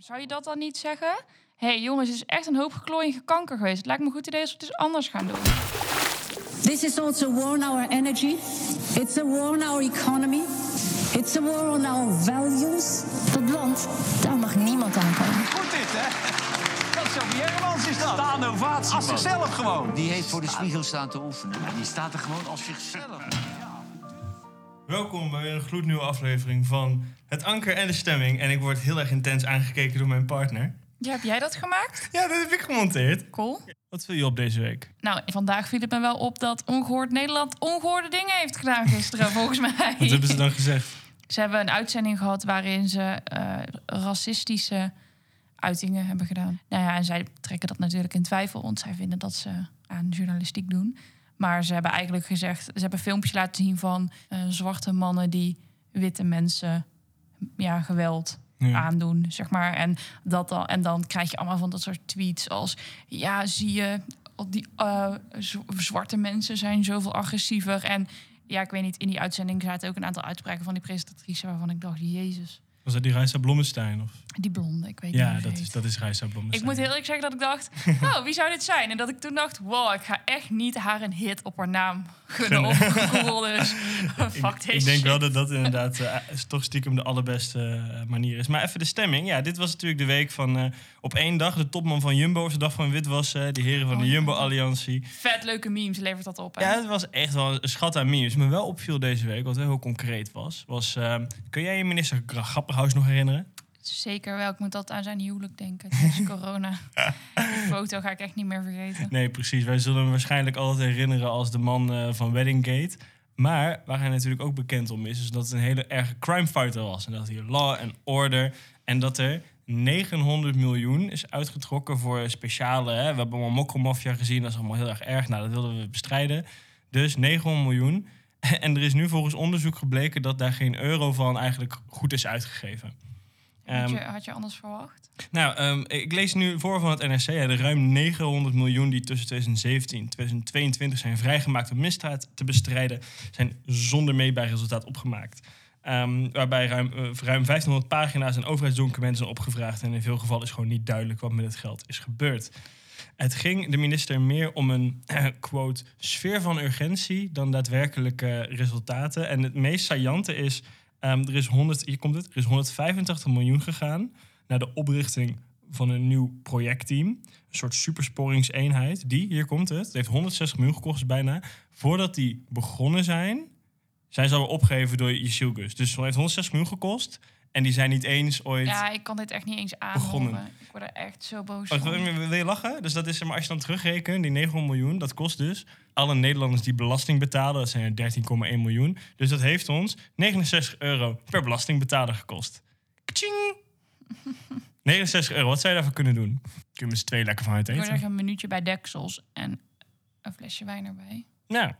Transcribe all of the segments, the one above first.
Zou je dat dan niet zeggen? Hé hey, jongens, het is echt een hoop geklooi en gekanker geweest. Het lijkt me goed idee als we het eens anders gaan doen. This is also a war on our energy. It's a war on our economy. It's a war on our values. Dat land, daar mag niemand aan komen. Goed dit, hè? Dat is Sophie Hermans is dat. Staande ovatie. Als zichzelf gewoon. Die heeft voor de spiegel staan te oefenen. Die staat er gewoon als zichzelf. Welkom bij weer een gloednieuwe aflevering van Het Anker en de Stemming. En ik word heel erg intens aangekeken door mijn partner. Ja, heb jij dat gemaakt? Ja, dat heb ik gemonteerd. Cool. Wat viel je op deze week? Nou, vandaag viel het me wel op dat Ongehoord Nederland ongehoorde dingen heeft gedaan gisteren, volgens mij. Wat hebben ze dan gezegd? Ze hebben een uitzending gehad waarin ze eh, racistische uitingen hebben gedaan. Nou ja, en zij trekken dat natuurlijk in twijfel, want zij vinden dat ze aan journalistiek doen. Maar ze hebben eigenlijk gezegd, ze hebben filmpjes laten zien van eh, zwarte mannen die witte mensen ja, geweld Ja. aandoen, zeg maar. En, dat dan, en dan krijg je allemaal van dat soort tweets als... ja, zie je, die eh, zwarte mensen zijn zoveel agressiever. En ja, ik weet niet, in die uitzending zaten ook een aantal uitspraken van die presentatrice... waarvan ik dacht, jezus, Was dat die Reisa Blommestein? Of? die blonde, ik weet niet Ja, hoe ze dat is, dat is Reisa Ik Blommestein. moet heel eerlijk zeggen dat ik dacht, oh, wie zou dit zijn? En dat ik toen dacht, wow, ik ga echt niet haar een hit op haar naam gunnen op Google. Dus fuck ik, denk wel dat dat inderdaad eh, toch stiekem de allerbeste eh, manier is. Maar even de stemming. Ja, dit was natuurlijk de week van eh, op één dag de topman van Jumbo. Of de dag van witwassen. Die heren van Oh, de ja. Jumbo-alliantie. Vet leuke memes levert dat op. hè? Ja, het was echt wel een schat aan memes. Me wel opviel deze week, wat wel heel concreet was, was... eh, kun jij je minister Gra- Grapperhaus nog herinneren? Zeker wel. Ik moet altijd aan zijn huwelijk denken tijdens corona. Die foto ga ik echt niet meer vergeten. Nee, precies. Wij zullen hem waarschijnlijk altijd herinneren als de man eh, van Weddinggate. Maar waar hij natuurlijk ook bekend om is, is dat het een hele erge crimefighter was. En dat hij law and order. En dat er 900 miljoen is uitgetrokken voor speciale... Hè, we hebben allemaal mokromafia gezien, dat is allemaal heel erg erg. Nou, dat wilden we bestrijden. Dus 900 miljoen. En er is nu volgens onderzoek gebleken dat daar geen euro van eigenlijk goed is uitgegeven. Had Ehm, je, had je anders verwacht? nou, ehm, ik lees nu voor van het NRC. De ruim 900 miljoen die tussen 2017 en 2022 zijn vrijgemaakt om misdaad te bestrijden, zijn zonder meetbaar resultaat opgemaakt. Ehm, waarbij ruim, eh, ruim 1500 pagina's en overheidsdocumenten zijn opgevraagd. En in veel gevallen is gewoon niet duidelijk wat met het geld is gebeurd. Het ging de minister meer om een, quote, sfeer van urgentie dan daadwerkelijke resultaten. En het meest saillante is, ehm, er is 100, hier komt het, er is 185 miljoen gegaan naar de oprichting van een nieuw projectteam. Een soort supersporingseenheid. Die, hier komt het, het heeft 160 miljoen gekost bijna. Voordat die begonnen zijn, zijn ze al opgegeven door Yeshilgus. Dus het heeft 160 miljoen gekost. En die zijn niet eens ooit... Ja, ik kan dit echt niet eens begonnen. aanhoren. Ik word er echt zo boos Oh, van. wil je lachen? Dus dat is, maar, als je dan terugrekent, die 900 miljoen, dat kost dus alle Nederlanders die belasting betalen, dat zijn er 13,1 miljoen. Dus dat heeft ons 69 euro per belastingbetaler gekost. Kaching! 69 euro, wat zou je daarvoor kunnen doen? Kun je met z'n twee lekker van uit Ik eten? zeggen een minuutje bij Deksels en een flesje wijn erbij. Nou,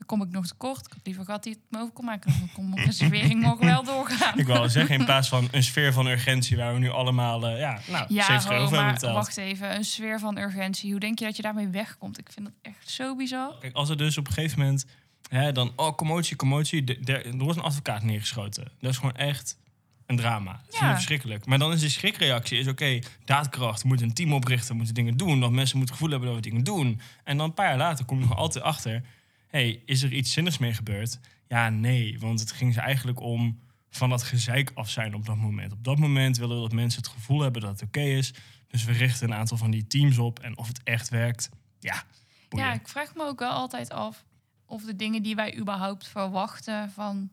Dan kom ik nog tekort. Ik had liever gehad die het me over kon maken. Dan kon mijn reservering nog wel doorgaan. ik wou zeggen, in plaats van een sfeer van urgentie waar we nu allemaal, eh, ja, nou, Ja, 70 euro hebben betaald. wacht even. Een sfeer van urgentie. Hoe denk je dat je daarmee wegkomt? Ik vind dat echt zo bizar. Kijk, als er dus op een gegeven moment, hè, dan, oh, commotie, commotie, de- de- er wordt een advocaat neergeschoten. Dat is gewoon echt een drama. Dat is Ja. verschrikkelijk. Maar dan is de schrikreactie, is oké, daadkracht, we moeten een team oprichten, we moeten dingen doen, dat mensen moeten het gevoel hebben dat we dingen doen. En dan een paar jaar later kom je nog altijd achter, hey, is er iets zinnigs mee gebeurd? Ja, nee, want het ging ze eigenlijk om van dat gezeik af zijn op dat moment. Op dat moment willen we dat mensen het gevoel hebben dat het oké is. Dus we richten een aantal van die teams op en of het echt werkt, ja. boeien. Ja, ik vraag me ook wel altijd af of de dingen die wij überhaupt verwachten van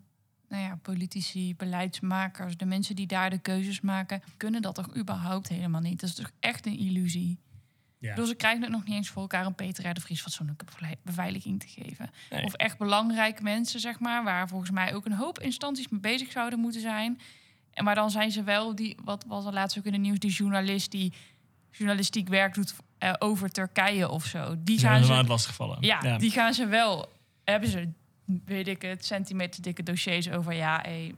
nou ja, politici, beleidsmakers, de mensen die daar de keuzes maken, kunnen dat toch überhaupt helemaal niet? Dat is toch echt een illusie? Ja. Dus ze krijgen het nog niet eens voor elkaar om Peter R. de Vries fatsoenlijke bevei- beveiliging te geven. Nee. Of echt belangrijke mensen, zeg maar, waar volgens mij ook een hoop instanties mee bezig zouden moeten zijn. En maar dan zijn ze wel die, wat was er laatst ook in het nieuws, die journalist die journalistiek werk doet eh, over Turkije of zo. Die Ja, gaan dat is ze wel het lastigvallen. ja, die gaan ze wel. Hebben ze, weet ik het, centimeter dikke dossiers over. Ja, hé,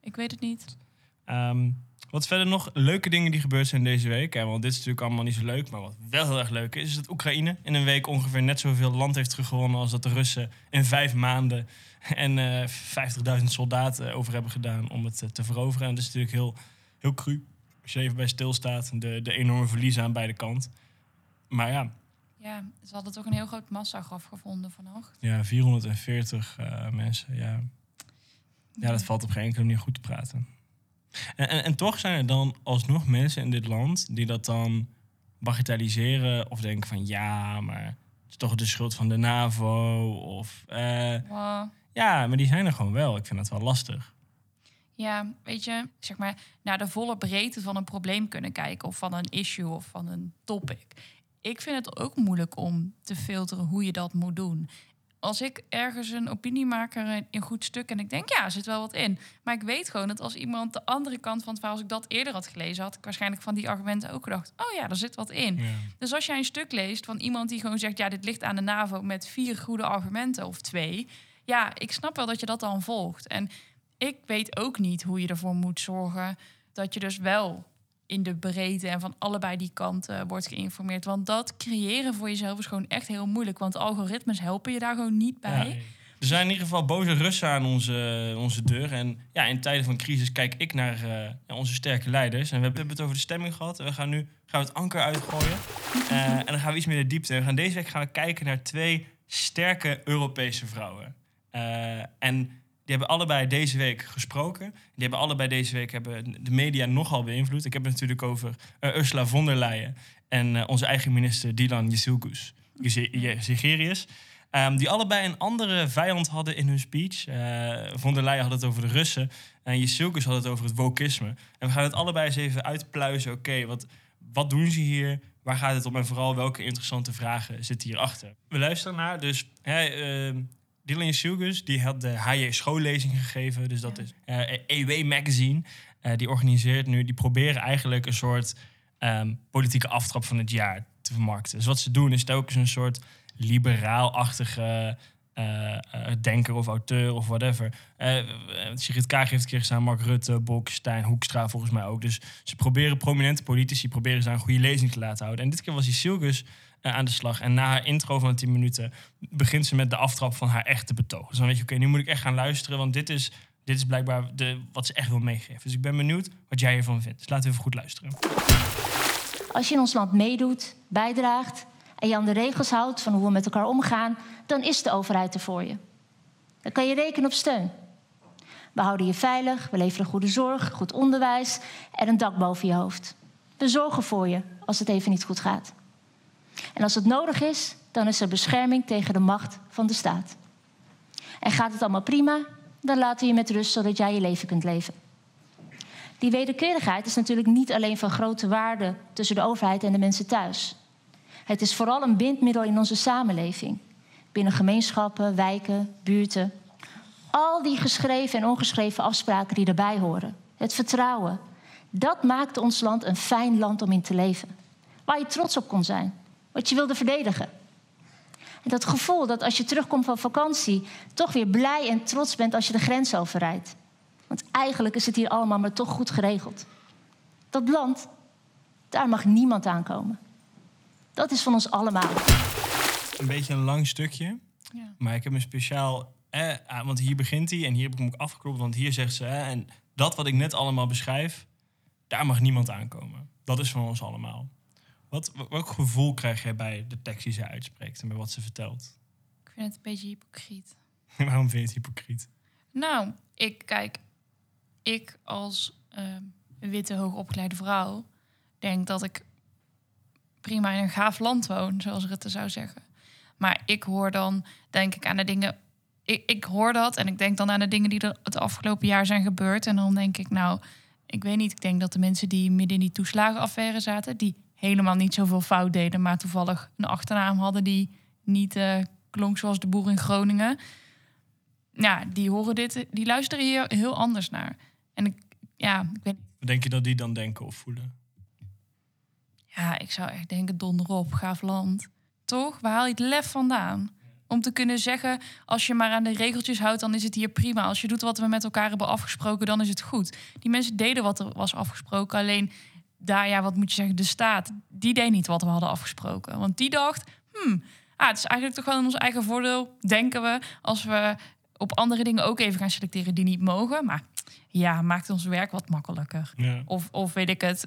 ik weet het niet. Ehm, wat verder nog leuke dingen die gebeurd zijn deze week. Hè, want dit is natuurlijk allemaal niet zo leuk. Maar wat wel heel erg leuk is, is dat Oekraïne in een week ongeveer net zoveel land heeft teruggewonnen. als dat de Russen in vijf maanden en eh 50.000 soldaten over hebben gedaan om het eh, te veroveren. En dat is natuurlijk heel, heel cru. Als je even bij stilstaat, de, de enorme verliezen aan beide kanten. Maar ja, Ja, ze hadden toch een heel groot massagraf gevonden vannacht. ja 440 eh, mensen. Ja. ja, dat valt op geen enkele manier goed te praten. En, en, en toch zijn er dan alsnog mensen in dit land die dat dan bagatelliseren of denken van ja, maar het is toch de schuld van de NAVO. Of eh, Wow. ja, maar die zijn er gewoon wel. Ik vind dat wel lastig. Ja, weet je, zeg maar naar de volle breedte van een probleem kunnen kijken of van een issue of van een topic. Ik vind het ook moeilijk om te filteren hoe je dat moet doen. Als ik ergens een opiniemaker een, een goed stuk en ik denk, ja, er zit wel wat in. Maar ik weet gewoon dat als iemand de andere kant van het verhaal, als ik dat eerder had gelezen, had ik waarschijnlijk van die argumenten ook gedacht, oh ja, er zit wat in. Ja. Dus als jij een stuk leest van iemand die gewoon zegt, ja, dit ligt aan de NAVO met vier goede argumenten of twee. Ja, ik snap wel dat je dat dan volgt. En ik weet ook niet hoe je ervoor moet zorgen dat je dus wel in de breedte en van allebei die kanten wordt geïnformeerd. Want dat creëren voor jezelf is gewoon echt heel moeilijk. Want algoritmes helpen je daar gewoon niet bij. Ja. Er zijn in ieder geval boze Russen aan onze, onze deur. En ja, in tijden van crisis kijk ik naar eh, ja, onze sterke leiders. En we hebben het over de stemming gehad. En we gaan nu gaan we het anker uitgooien. Eh, en dan gaan we iets meer de diepte. We gaan deze week gaan we kijken naar twee sterke Europese vrouwen. Eh, en die hebben allebei deze week gesproken. Die hebben allebei deze week hebben de media nogal beïnvloed. Ik heb het natuurlijk over eh, Ursula von der Leyen en eh, onze eigen minister Dylan Jezielkus. Sigerius. Ehm, die allebei een andere vijand hadden in hun speech. Eh von der Leyen had het over de Russen. En Jezielkus had het over het wokisme. En we gaan het allebei eens even uitpluizen. Oké, wat, wat doen ze hier? Waar gaat het om? En vooral welke interessante vragen zitten hierachter? We luisteren naar. Dus ehm, Dylan Jezielkus, die had de HJ schoollezing gegeven. Dus dat is eh EW Magazine. Eh, die organiseert nu, die proberen eigenlijk een soort ehm, politieke aftrap van het jaar te vermarkten. Dus wat ze doen is telkens een soort liberaal-achtige eh, denker of auteur of whatever. Sigrid Kaag heeft een keer gestaan, Mark Rutte, Bolkestein, Hoekstra volgens mij ook. Dus ze proberen prominente politici, proberen ze daar een goede lezing te laten houden. En dit keer was die Silgus eh, aan de slag. En na haar intro van 10 minuten begint ze met de aftrap van haar echte betoog. Dus dan weet je, oké, nu moet ik echt gaan luisteren, want dit is, dit is blijkbaar de, wat ze echt wil meegeven. Dus ik ben benieuwd wat jij hiervan vindt. Dus laten we even goed luisteren. Als je in ons land meedoet, bijdraagt en je aan de regels houdt van hoe we met elkaar omgaan, dan is de overheid er voor je. Dan kan je rekenen op steun. We houden je veilig, we leveren goede zorg, goed onderwijs en een dak boven je hoofd. We zorgen voor je als het even niet goed gaat. En als het nodig is, dan is er bescherming tegen de macht van de staat. En gaat het allemaal prima, dan laten we je met rust zodat jij je leven kunt leven. Die wederkerigheid is natuurlijk niet alleen van grote waarde tussen de overheid en de mensen thuis. Het is vooral een bindmiddel in onze samenleving. Binnen gemeenschappen, wijken, buurten. Al die geschreven en ongeschreven afspraken die erbij horen. Het vertrouwen. Dat maakt ons land een fijn land om in te leven. Waar je trots op kon zijn. Wat je wilde verdedigen. En dat gevoel dat als je terugkomt van vakantie... toch weer blij en trots bent als je de grens overrijdt. Want eigenlijk is het hier allemaal maar toch goed geregeld. Dat land, daar mag niemand aankomen. Dat is van ons allemaal. Een beetje een lang stukje. Ja. Maar ik heb een speciaal... Eh, want hier begint hij en hier heb ik hem ook afgeklopt. Want hier zegt ze... eh, en dat wat ik net allemaal beschrijf... daar mag niemand aankomen. Dat is van ons allemaal. Wat, welk gevoel krijg jij bij de tekst die zij uitspreekt... en bij wat ze vertelt? Ik vind het een beetje hypocriet. Waarom vind je het hypocriet? Nou, ik kijk, ik als ehm, witte hoogopgeleide vrouw denk dat ik prima in een gaaf land woon, zoals Rutte zou zeggen. Maar ik hoor dan, denk ik aan de dingen. Ik, ik hoor dat en ik denk dan aan de dingen die er het afgelopen jaar zijn gebeurd. En dan denk ik, nou, ik weet niet. Ik denk dat de mensen die midden in die toeslagenaffaire zaten, die helemaal niet zoveel fout deden, maar toevallig een achternaam hadden die niet eh, klonk zoals de boer in Groningen ja, die horen dit, die luisteren hier heel anders naar. En ik, ja, ik weet, Wat denk je dat die dan denken of voelen? ja, ik zou echt denken, donder op, gaaf land. Toch? Waar haal je het lef vandaan? Om te kunnen zeggen, als je maar aan de regeltjes houdt, dan is het hier prima. Als je doet wat we met elkaar hebben afgesproken, dan is het goed. Die mensen deden wat er was afgesproken. Alleen daar, ja, wat moet je zeggen, de staat, die deed niet wat we hadden afgesproken. Want die dacht, hmm, ah, het is eigenlijk toch wel in ons eigen voordeel, denken we, als we op andere dingen ook even gaan selecteren die niet mogen. Maar ja, maakt ons werk wat makkelijker. Ja. Of, of weet ik het,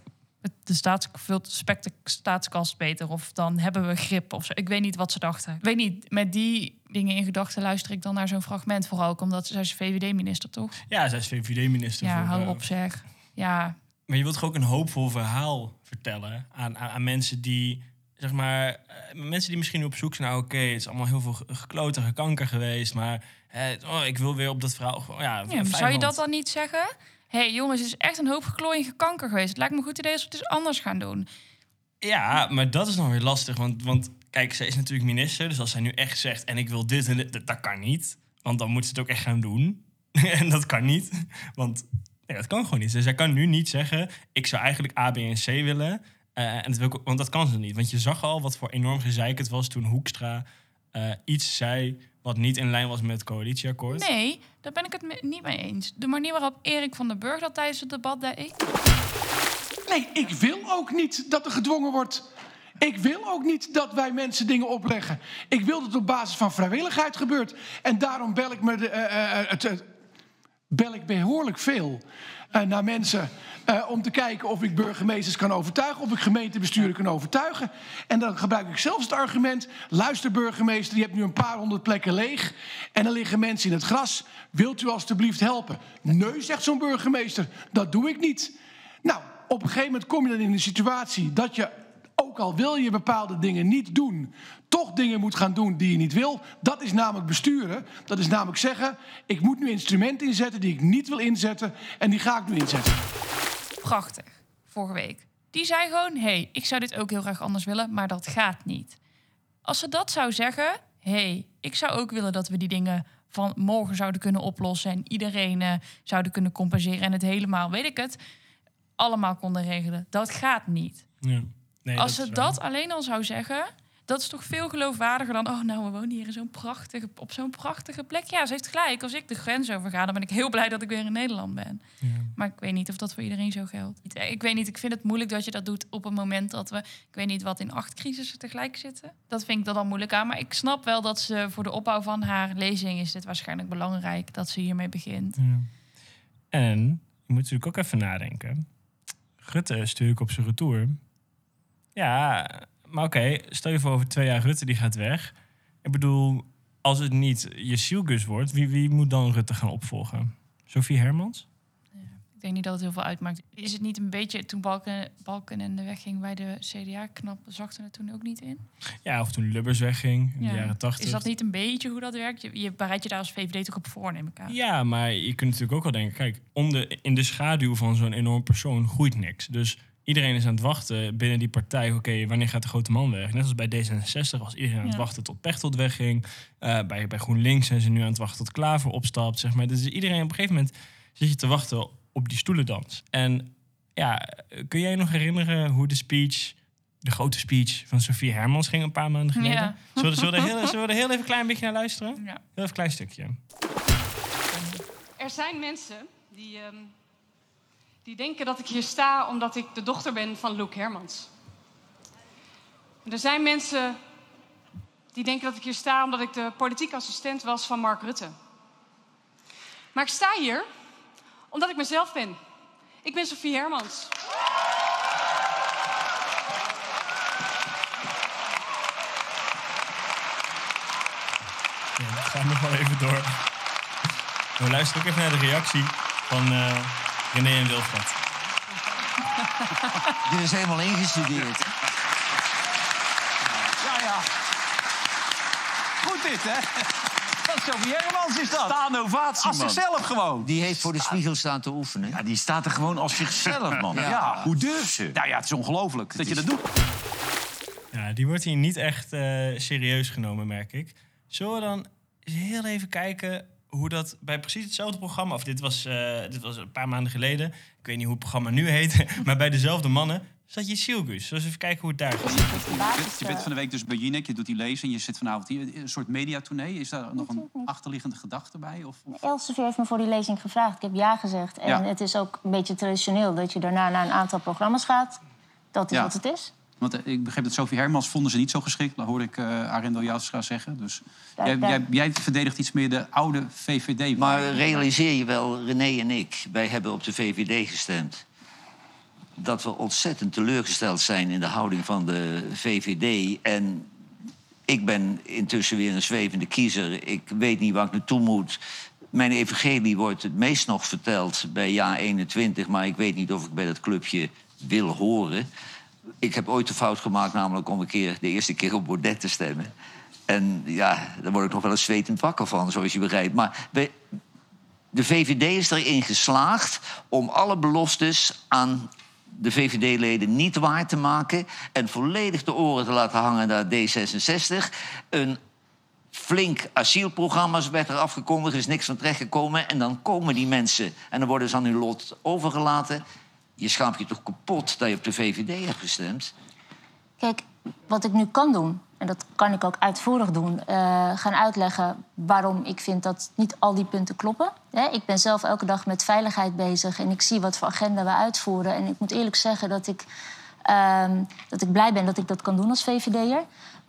de staats, vult de staatskast beter. Of dan hebben we grip of zo. Ik weet niet wat ze dachten. Ik weet niet, met die dingen in gedachten luister ik dan naar zo'n fragment. Vooral ook omdat zij is VVD-minister, toch? Ja, zij is VVD-minister. Ja, voor, hou eh, op zeg. Ja, Maar je wilt toch ook een hoopvol verhaal vertellen aan, aan, aan mensen die, zeg maar, eh, mensen die misschien op zoek zijn naar, oké, het is allemaal heel veel ge- geklote gekanker geweest, maar oh, ik wil weer op dat verhaal. Ja, zou je dat dan niet zeggen? Hé hey, jongens, het is echt een hoop geklooiige kanker geweest. Het lijkt me goed idee als we het eens anders gaan doen. Ja, maar dat is nog weer lastig, want, want kijk, zij is natuurlijk minister, dus als zij nu echt zegt, en ik wil dit en dit, dat, dat kan niet, want dan moet ze het ook echt gaan doen. en dat kan niet, want nee, dat kan gewoon niet. Dus zij kan nu niet zeggen, ik zou eigenlijk A, B en C willen. Eh, en dat wil ik, want dat kan ze niet. Want je zag al wat voor enorm gezeik het was toen Hoekstra eh, iets zei wat niet in lijn was met het coalitieakkoord. Nee, daar ben ik het me- niet mee eens. De manier waarop Erik van den Burg dat tijdens het debat deed... Nee, ik wil ook niet dat er gedwongen wordt. Ik wil ook niet dat wij mensen dingen opleggen. Ik wil dat het op basis van vrijwilligheid gebeurt. En daarom bel ik, me de, eh, eh, het- bel ik behoorlijk veel eh, naar mensen... eh, om te kijken of ik burgemeesters kan overtuigen... of ik gemeentebesturen kan overtuigen. En dan gebruik ik zelfs het argument... luister burgemeester, je hebt nu een paar honderd plekken leeg... en er liggen mensen in het gras. Wilt u alstublieft helpen? Nee, zegt zo'n burgemeester, dat doe ik niet. Nou, op een gegeven moment kom je dan in een situatie dat je, ook al wil je bepaalde dingen niet doen, toch dingen moet gaan doen die je niet wil. Dat is namelijk besturen. Dat is namelijk zeggen, ik moet nu instrumenten inzetten die ik niet wil inzetten en die ga ik nu inzetten. Prachtig, vorige week. Die zei gewoon, hé, hey, ik zou dit ook heel graag anders willen, maar dat gaat niet. Als ze dat zou zeggen, hé, hey, ik zou ook willen dat we die dingen van morgen zouden kunnen oplossen... en iedereen eh, zouden kunnen compenseren en het helemaal, weet ik het, allemaal konden regelen. Dat gaat niet. Ja. Nee, Als ze dat alleen al zou zeggen, dat is toch veel geloofwaardiger dan... oh, nou, we wonen hier in zo'n prachtige, op zo'n prachtige plek. Ja, ze heeft gelijk. Als ik de grens overga, dan ben ik heel blij dat ik weer in Nederland ben. Maar ik weet niet of dat voor iedereen zo geldt. Ik weet niet, ik vind het moeilijk dat je dat doet op een moment dat we... ik weet niet wat in acht crisissen tegelijk zitten. Dat vind ik dan moeilijk aan. Maar ik snap wel dat ze voor de opbouw van haar lezing... is dit waarschijnlijk belangrijk dat ze hiermee begint. En je moet natuurlijk ook even nadenken. Rutte is natuurlijk op zijn retour. Ja, maar oké, stel je voor over twee jaar Rutte die gaat weg. Ik bedoel, als het niet je Sielgus wordt, wie, wie moet dan Rutte gaan opvolgen? Sophie Hermans? Ik denk niet dat het heel veel uitmaakt. Is het niet een beetje, toen Balken, Balken en de weg ging bij de CDA, knap zakte het toen ook niet in? Ja, of toen Lubbers wegging in de jaren tachtig. Is dat niet een beetje hoe dat werkt? Je, je bereidt je daar als VVD toch op voor, neem ik aan. Ja, maar je kunt natuurlijk ook wel denken... kijk, om de, in de schaduw van zo'n enorm persoon groeit niks. Dus iedereen is aan het wachten binnen die partij... oké, wanneer gaat de grote man weg? Net als bij D66 was iedereen aan het Ja. wachten tot Pechtold wegging. Eh, bij, bij GroenLinks zijn ze nu aan het wachten tot Klaver opstapt, zeg maar. Dus iedereen op een gegeven moment zit je te wachten op die stoelendans. En ja, kun jij je nog herinneren hoe de speech... de grote speech van Sophie Hermans ging een paar maanden geleden? Ja. Zullen, we- zullen, we heel, zullen we er heel even een klein beetje naar luisteren? Ja. Heel even een klein stukje. Er zijn mensen die, ehm, die denken dat ik hier sta omdat ik de dochter ben van Luc Hermans. Er zijn mensen die denken dat ik hier sta omdat ik de politiek assistent was van Mark Rutte. Maar ik sta hier omdat ik mezelf ben. Ik ben Sophie Hermans. Ja, dat gaat nog wel even door. We luisteren ook even naar de reactie van eh, René en Wilfred. Dit is helemaal ingestudeerd. Ja, ja. Goed dit, hè? Dat is Sophie Hermans is dat. Staan ovatie, Als man. zichzelf gewoon. Die heeft voor de spiegel staan te oefenen. Ja, die staat er gewoon als zichzelf, man. Ja. Ja. Hoe durft ze? Nou ja, het is ongelooflijk dat je dat doet. Ja, die wordt hier niet echt eh, serieus genomen, merk ik. Zullen we dan eens heel even kijken hoe dat bij precies hetzelfde programma... of dit was, eh, dit was een paar maanden geleden. Ik weet niet hoe het programma nu heet. maar bij dezelfde mannen zat je we eens even kijken hoe het daar gaat. Je bent, je bent van de week dus bij Jinek, je doet die lezing, je zit vanavond hier. Een soort mediatournee. Is daar nog een achterliggende gedachte bij? Of, of- Elsevier heeft me voor die lezing gevraagd. Ik heb ja gezegd. En Ja. het is ook een beetje traditioneel dat je daarna naar een aantal programma's gaat. Dat is Ja. wat het is. Want eh, ik begreep dat Sophie Hermans vonden ze niet zo geschikt. Dat hoorde ik eh Arendo Jouwstra zeggen. Dus jij, jij, jij verdedigt iets meer de oude VVD. Maar realiseer je wel, René en ik, wij hebben op de VVD gestemd. Dat we ontzettend teleurgesteld zijn in de houding van de VVD. En ik ben intussen weer een zwevende kiezer. Ik weet niet waar ik naartoe moet. Mijn evangelie wordt het meest nog verteld bij jaar 21... maar ik weet niet of ik bij dat clubje wil horen. Ik heb ooit de fout gemaakt namelijk om een keer, de eerste keer op Baudet te stemmen. En ja, daar word ik nog wel eens zwetend wakker van, zoals je begrijpt. Maar de VVD is erin geslaagd om alle beloftes aan de VVD-leden niet waar te maken... en volledig de oren te laten hangen naar D66. Een flink asielprogramma werd er afgekondigd, er is niks van terechtgekomen... en dan komen die mensen en dan worden ze aan hun lot overgelaten. Je schaamt je toch kapot dat je op de VVD hebt gestemd? Kijk, wat ik nu kan doen, en dat kan ik ook uitvoerig doen, eh, gaan uitleggen waarom ik vind dat niet al die punten kloppen. Ik ben zelf elke dag met veiligheid bezig en ik zie wat voor agenda we uitvoeren. En ik moet eerlijk zeggen dat ik, ehm, dat ik blij ben dat ik dat kan doen als VVD'er.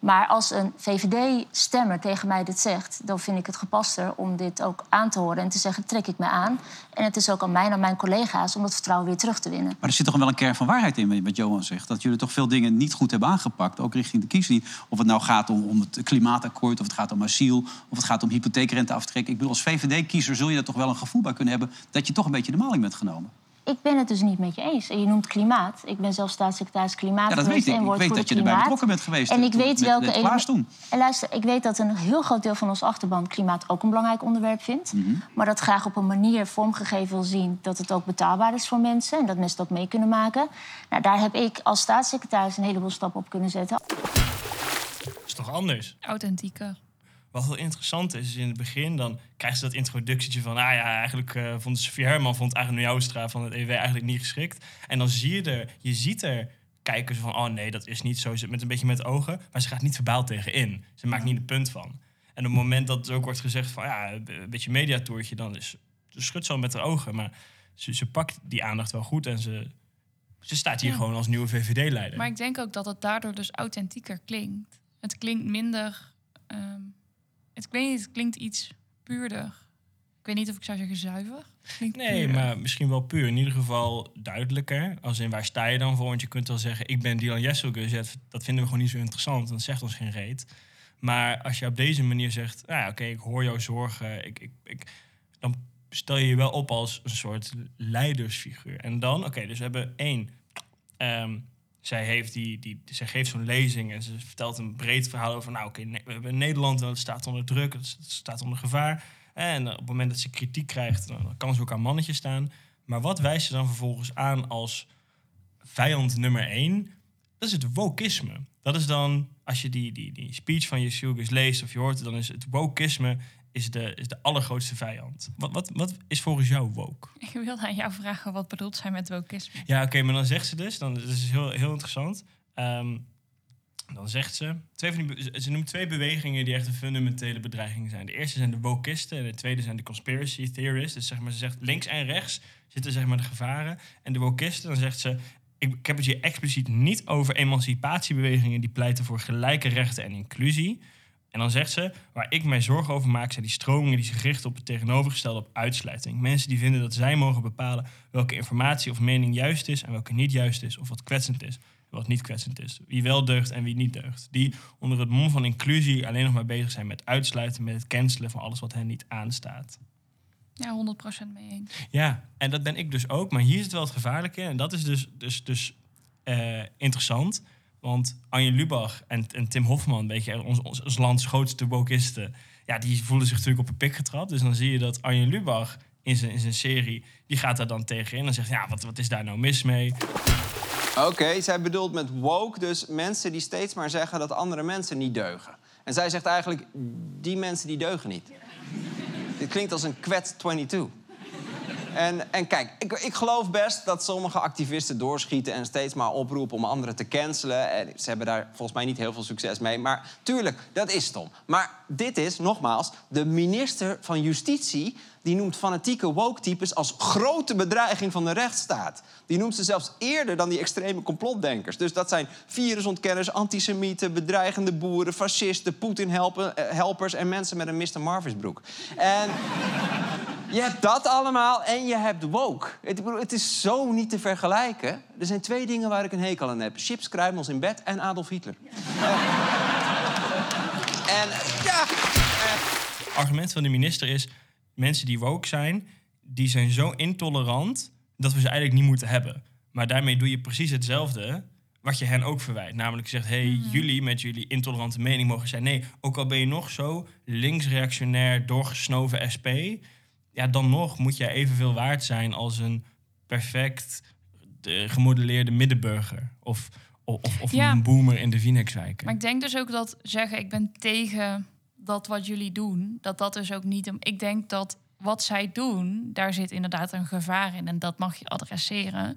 Maar als een VVD-stemmer tegen mij dit zegt, dan vind ik het gepaster om dit ook aan te horen en te zeggen: trek ik me aan. En het is ook aan mij en aan mijn collega's om dat vertrouwen weer terug te winnen. Maar er zit toch wel een kern van waarheid in wat Johan zegt. Dat jullie toch veel dingen niet goed hebben aangepakt. Ook richting de kiezer. Of het nou gaat om, het klimaatakkoord, of het gaat om asiel... of het gaat om hypotheekrenteaftrek. Ik bedoel, als VVD-kiezer zul je er toch wel een gevoel bij kunnen hebben... dat je toch een beetje de maling bent genomen. Ik ben het dus niet met je eens. En je noemt klimaat. Ik ben zelf staatssecretaris klimaat Ja, dat weet ik. en Ik weet dat je erbij klimaat. betrokken bent geweest, En ik weet met- welke met Klaas toen. En luister, ik weet dat een heel groot deel van ons achterban klimaat ook een belangrijk onderwerp vindt. Mhm. Maar dat graag op een manier vormgegeven wil zien dat het ook betaalbaar is voor mensen. En dat mensen dat mee kunnen maken. Nou, daar heb ik als staatssecretaris een heleboel stappen op kunnen zetten. Dat is toch anders? Authentieker. Wat heel interessant is, is in het begin dan krijgt ze dat introductietje van... ah ja, eigenlijk eh, vond Sofie Herman vond eigenlijk Joustra van het EW eigenlijk niet geschikt. En dan zie je er, je ziet er kijkers van... oh nee, dat is niet zo, ze zit met een beetje met ogen. Maar ze gaat niet verbaal tegenin. Ze maakt niet een punt van. En op het moment dat er ook wordt gezegd van... ja, een beetje mediatoertje, dan is ze schudt zo met haar ogen. Maar ze, ze pakt die aandacht wel goed en ze, ze staat hier Ja. gewoon als nieuwe VVD-leider. Maar ik denk ook dat het daardoor dus authentieker klinkt. Het klinkt minder... ehm, het, klinkt, het klinkt iets puurder. Ik weet niet of ik zou zeggen zuiver. Klinkt Nee, puurder. maar misschien wel puur. In ieder geval duidelijker. Als in waar sta je dan voor? Want je kunt wel zeggen, ik ben Dylan Jesselgus. Dat vinden we gewoon niet zo interessant. Dat zegt ons geen reet. Maar als je op deze manier zegt, nou ja, oké, ik hoor jouw zorgen. Ik, ik, ik, dan stel je je wel op als een soort leidersfiguur. En dan, oké, dus we hebben één. ehm, zij, heeft die, die, zij geeft zo'n lezing en ze vertelt een breed verhaal over... nou oké, we hebben Nederland, dat staat onder druk, het staat onder gevaar. En op het moment dat ze kritiek krijgt, dan kan ze ook aan mannetje staan. Maar wat wijst ze dan vervolgens aan als vijand nummer één? Dat is het wokisme. Dat is dan, als je die, die, die speech van Jessilgus leest of je hoort het... dan is het wokisme is de, is de allergrootste vijand. Wat, wat, wat is volgens jou woke? Ik wilde aan jou vragen wat bedoelt zij met wokisme. Ja, oké, maar dan zegt ze dus, dan, dat is heel, heel interessant. Ehm, dan zegt ze, twee van die, ze noemt twee bewegingen die echt een fundamentele bedreiging zijn. De eerste zijn de wokisten en de tweede zijn de conspiracy theorists. Dus zeg maar, ze zegt links en rechts zitten zeg maar de gevaren. En de wokisten, dan zegt ze, ik, ik heb het hier expliciet niet over emancipatiebewegingen die pleiten voor gelijke rechten en inclusie. En dan zegt ze, waar ik mij zorgen over maak, zijn die stromingen die zich richten op het tegenovergestelde op uitsluiting. Mensen die vinden dat zij mogen bepalen welke informatie of mening juist is en welke niet juist is, of wat kwetsend is en wat niet kwetsend is. Wie wel deugt en wie niet deugt. Die onder het mom van inclusie alleen nog maar bezig zijn met uitsluiten, met het cancelen van alles wat hen niet aanstaat. Ja, 100% mee eens. Ja, en dat ben ik dus ook. Maar hier zit wel het gevaarlijke. En dat is dus, dus, dus eh, interessant. Want Anje Lubach en, Tim Hofman, weet je, ons, ons, ons lands grootste wokisten... ja, die voelen zich natuurlijk op een pik getrapt. Dus dan zie je dat Anje Lubach in zijn, in zijn serie... die gaat daar dan tegenin en zegt... ja, wat, wat is daar nou mis mee? Oké, zij bedoelt met woke dus mensen die steeds maar zeggen dat andere mensen niet deugen. En zij zegt eigenlijk, die mensen die deugen niet. Dit klinkt als een kwet 22. En, en kijk, ik, ik geloof best dat sommige activisten doorschieten en steeds maar oproepen om anderen te cancelen. En ze hebben daar volgens mij niet heel veel succes mee. Maar tuurlijk, dat is stom. Maar dit is, nogmaals, de minister van Justitie. Die noemt fanatieke woke-types als grote bedreiging van de rechtsstaat. Die noemt ze zelfs eerder dan die extreme complotdenkers. Dus dat zijn virusontkenners, antisemieten, bedreigende boeren, fascisten, Poetin-helpers en mensen met een Mr. Marvis broek. En je hebt dat allemaal en je hebt woke. Het, ik bedoel, het is zo niet te vergelijken. Er zijn twee dingen waar ik een hekel aan heb. Chips, kruimels in bed en Adolf Hitler. en ja... argument van de minister is... mensen die woke zijn, die zijn zo intolerant... dat we ze eigenlijk niet moeten hebben. Maar daarmee doe je precies hetzelfde wat je hen ook verwijt. Namelijk zegt, hey, jullie met jullie intolerante mening mogen zijn. Nee, ook al ben je nog zo linksreactionair, doorgesnoven SP... ja, dan nog moet jij evenveel waard zijn als een perfect eh, gemodelleerde middenburger. Of, of, of Ja. een boomer in de Phoenixwijken. Maar ik denk dus ook dat zeggen ik ben tegen dat wat jullie doen, dat dat dus ook niet. Ik denk dat wat zij doen, daar zit inderdaad een gevaar in en dat mag je adresseren.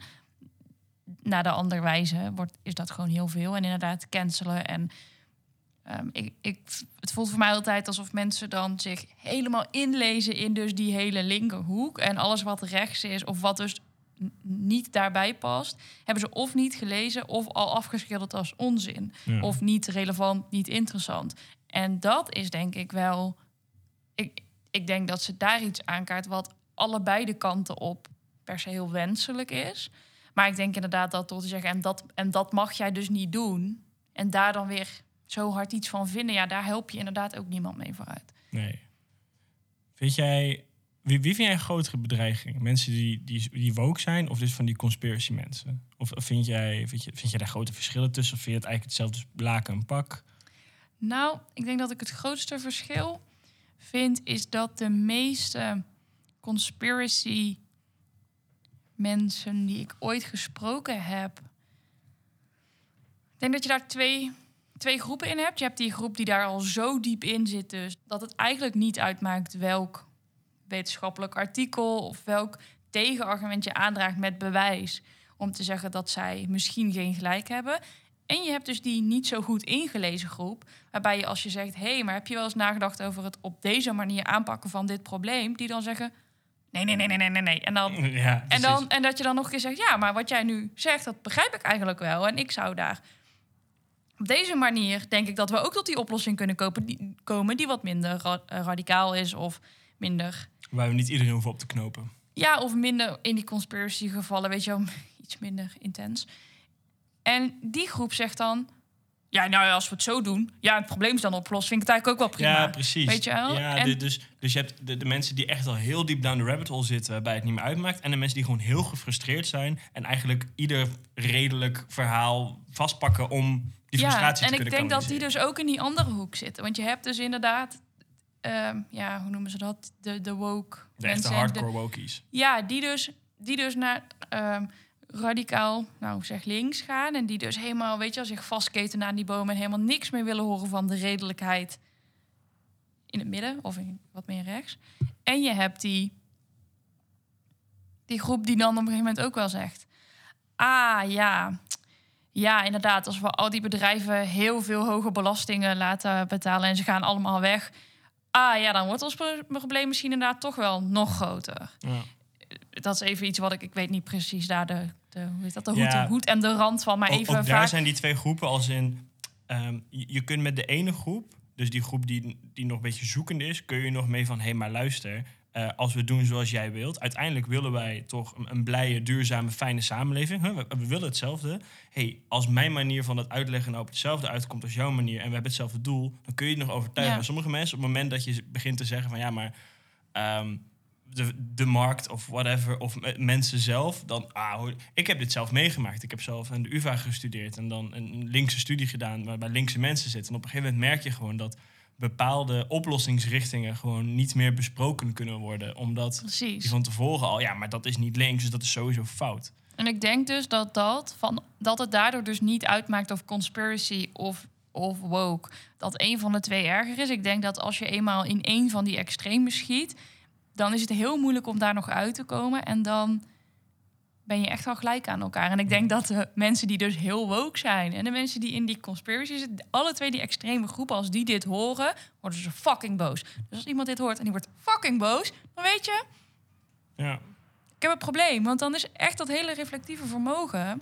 Naar de andere wijze wordt, is dat gewoon heel veel. En inderdaad cancelen. En ehm, ik, ik, het voelt voor mij altijd alsof mensen dan zich helemaal inlezen in dus die hele linkerhoek. En alles wat rechts is, of wat dus niet daarbij past, hebben ze of niet gelezen of al afgeschilderd als onzin. Ja. Of niet relevant, niet interessant. En dat is denk ik wel. Ik, ik denk dat ze daar iets aankaart wat allebei de kanten op per se heel wenselijk is. Maar ik denk inderdaad dat door te zeggen, en dat, en dat mag jij dus niet doen. En daar dan weer zo hard iets van vinden, ja, daar help je inderdaad ook niemand mee vooruit. Nee. Vind jij... Wie, wie vind jij een grotere bedreiging? Mensen die, die, die woke zijn of dus van die conspiracy mensen? Of of vind jij, vind, je, vind jij daar grote verschillen tussen? Of vind je het eigenlijk hetzelfde als laken en pak? Nou, ik denk dat ik het grootste verschil vind is dat de meeste conspiracy mensen die ik ooit gesproken heb. Ik denk dat je daar twee, twee groepen in hebt. Je hebt die groep die daar al zo diep in zit, dus dat het eigenlijk niet uitmaakt welk wetenschappelijk artikel of welk tegenargument je aandraagt met bewijs om te zeggen dat zij misschien geen gelijk hebben. En je hebt dus die niet zo goed ingelezen groep, waarbij je als je zegt: hé, hey, maar heb je wel eens nagedacht over het op deze manier aanpakken van dit probleem? Die dan zeggen: nee, nee, nee, nee, nee, nee, nee. En dan Ja, en, dan, en dat je dan nog een keer zegt, ja, maar wat jij nu zegt, dat begrijp ik eigenlijk wel. En ik zou daar op deze manier, denk ik, dat we ook tot die oplossing kunnen kopen, die, komen die wat minder ra- eh, radicaal is of minder, Waar we niet iedereen hoeven op te knopen. ja, of minder in die conspiracy gevallen, weet je wel, iets minder intens. En die groep zegt dan, ja, nou ja, als we het zo doen, ja, het probleem is dan opgelost, vind ik het eigenlijk ook wel prima. Ja, precies. Weet je wel? Ja, En- dus, dus je hebt de, de mensen die echt al heel diep down the rabbit hole zitten... waarbij het niet meer uitmaakt. En de mensen die gewoon heel gefrustreerd zijn... en eigenlijk ieder redelijk verhaal vastpakken om die frustratie en te ik denk dat die dus ook in die andere hoek zitten. Want je hebt dus inderdaad, ehm, ja, hoe noemen ze dat? De, de woke. De echte mensen en hardcore wokies. Ja, die dus, die dus naar ehm, radicaal, nou zeg links gaan. En die dus helemaal, weet je wel, zich vastketen aan die bomen... en helemaal niks meer willen horen van de redelijkheid in het midden of in wat meer rechts. En je hebt die, die groep die dan op een gegeven moment ook wel zegt... Ah, ja, ja, inderdaad. Als we al die bedrijven heel veel hoge belastingen laten betalen... en ze gaan allemaal weg... Ah ja, dan wordt ons pro- probleem misschien inderdaad toch wel nog groter. Ja. Dat is even iets wat ik... Ik weet niet precies daar de, de, hoe heet dat, de, hoed, Ja. de hoed en de rand van. Maar even ook daar zijn die twee groepen als in... ehm, je, je kunt met de ene groep, dus die groep die, die nog een beetje zoekende is... kun je nog mee van, hé, hey, maar luister... eh, als we doen zoals jij wilt... uiteindelijk willen wij toch een, een blije, duurzame, fijne samenleving. Huh? We, we willen hetzelfde. hey, als mijn manier van dat uitleggen nou op hetzelfde uitkomt als jouw manier... en we hebben hetzelfde doel, dan kun je het nog overtuigen. Ja. Sommige mensen, op het moment dat je begint te zeggen van... ja, maar... ehm, de, de markt of whatever, of me- mensen zelf, dan, ah, ik heb dit zelf meegemaakt. Ik heb zelf aan de UvA gestudeerd en dan een linkse studie gedaan waarbij linkse mensen zitten. En op een gegeven moment merk je gewoon dat bepaalde oplossingsrichtingen gewoon niet meer besproken kunnen worden. Omdat Precies. die van tevoren al, ja, maar dat is niet links, dus dat is sowieso fout. En ik denk dus dat, dat, van, dat het daardoor dus niet uitmaakt of conspiracy of, of woke. Dat een van de twee erger is. Ik denk dat als je eenmaal in één van die extremen schiet, dan is het heel moeilijk om daar nog uit te komen. En dan ben je echt wel gelijk aan elkaar. En ik denk dat de mensen die dus heel woke zijn... en de mensen die in die conspiracy zitten... alle twee die extreme groepen, als die dit horen... worden ze fucking boos. Dus als iemand dit hoort en die wordt fucking boos... dan weet je, Ja. ik heb een probleem. Want dan is echt dat hele reflectieve vermogen...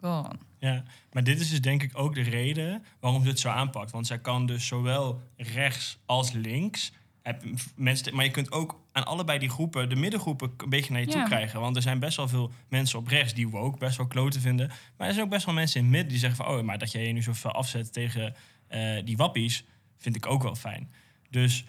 gone. Ja, maar dit is dus denk ik ook de reden waarom ze het zo aanpakt. Want zij kan dus zowel rechts als links. Heb- Mensen, maar je kunt ook aan allebei die groepen, de middengroepen, een beetje naar je toe Ja. krijgen. Want er zijn best wel veel mensen op rechts die woke best wel kloten vinden. Maar er zijn ook best wel mensen in het midden die zeggen van... oh, maar dat jij je nu zo veel afzet tegen eh, die wappies, vind ik ook wel fijn. Dus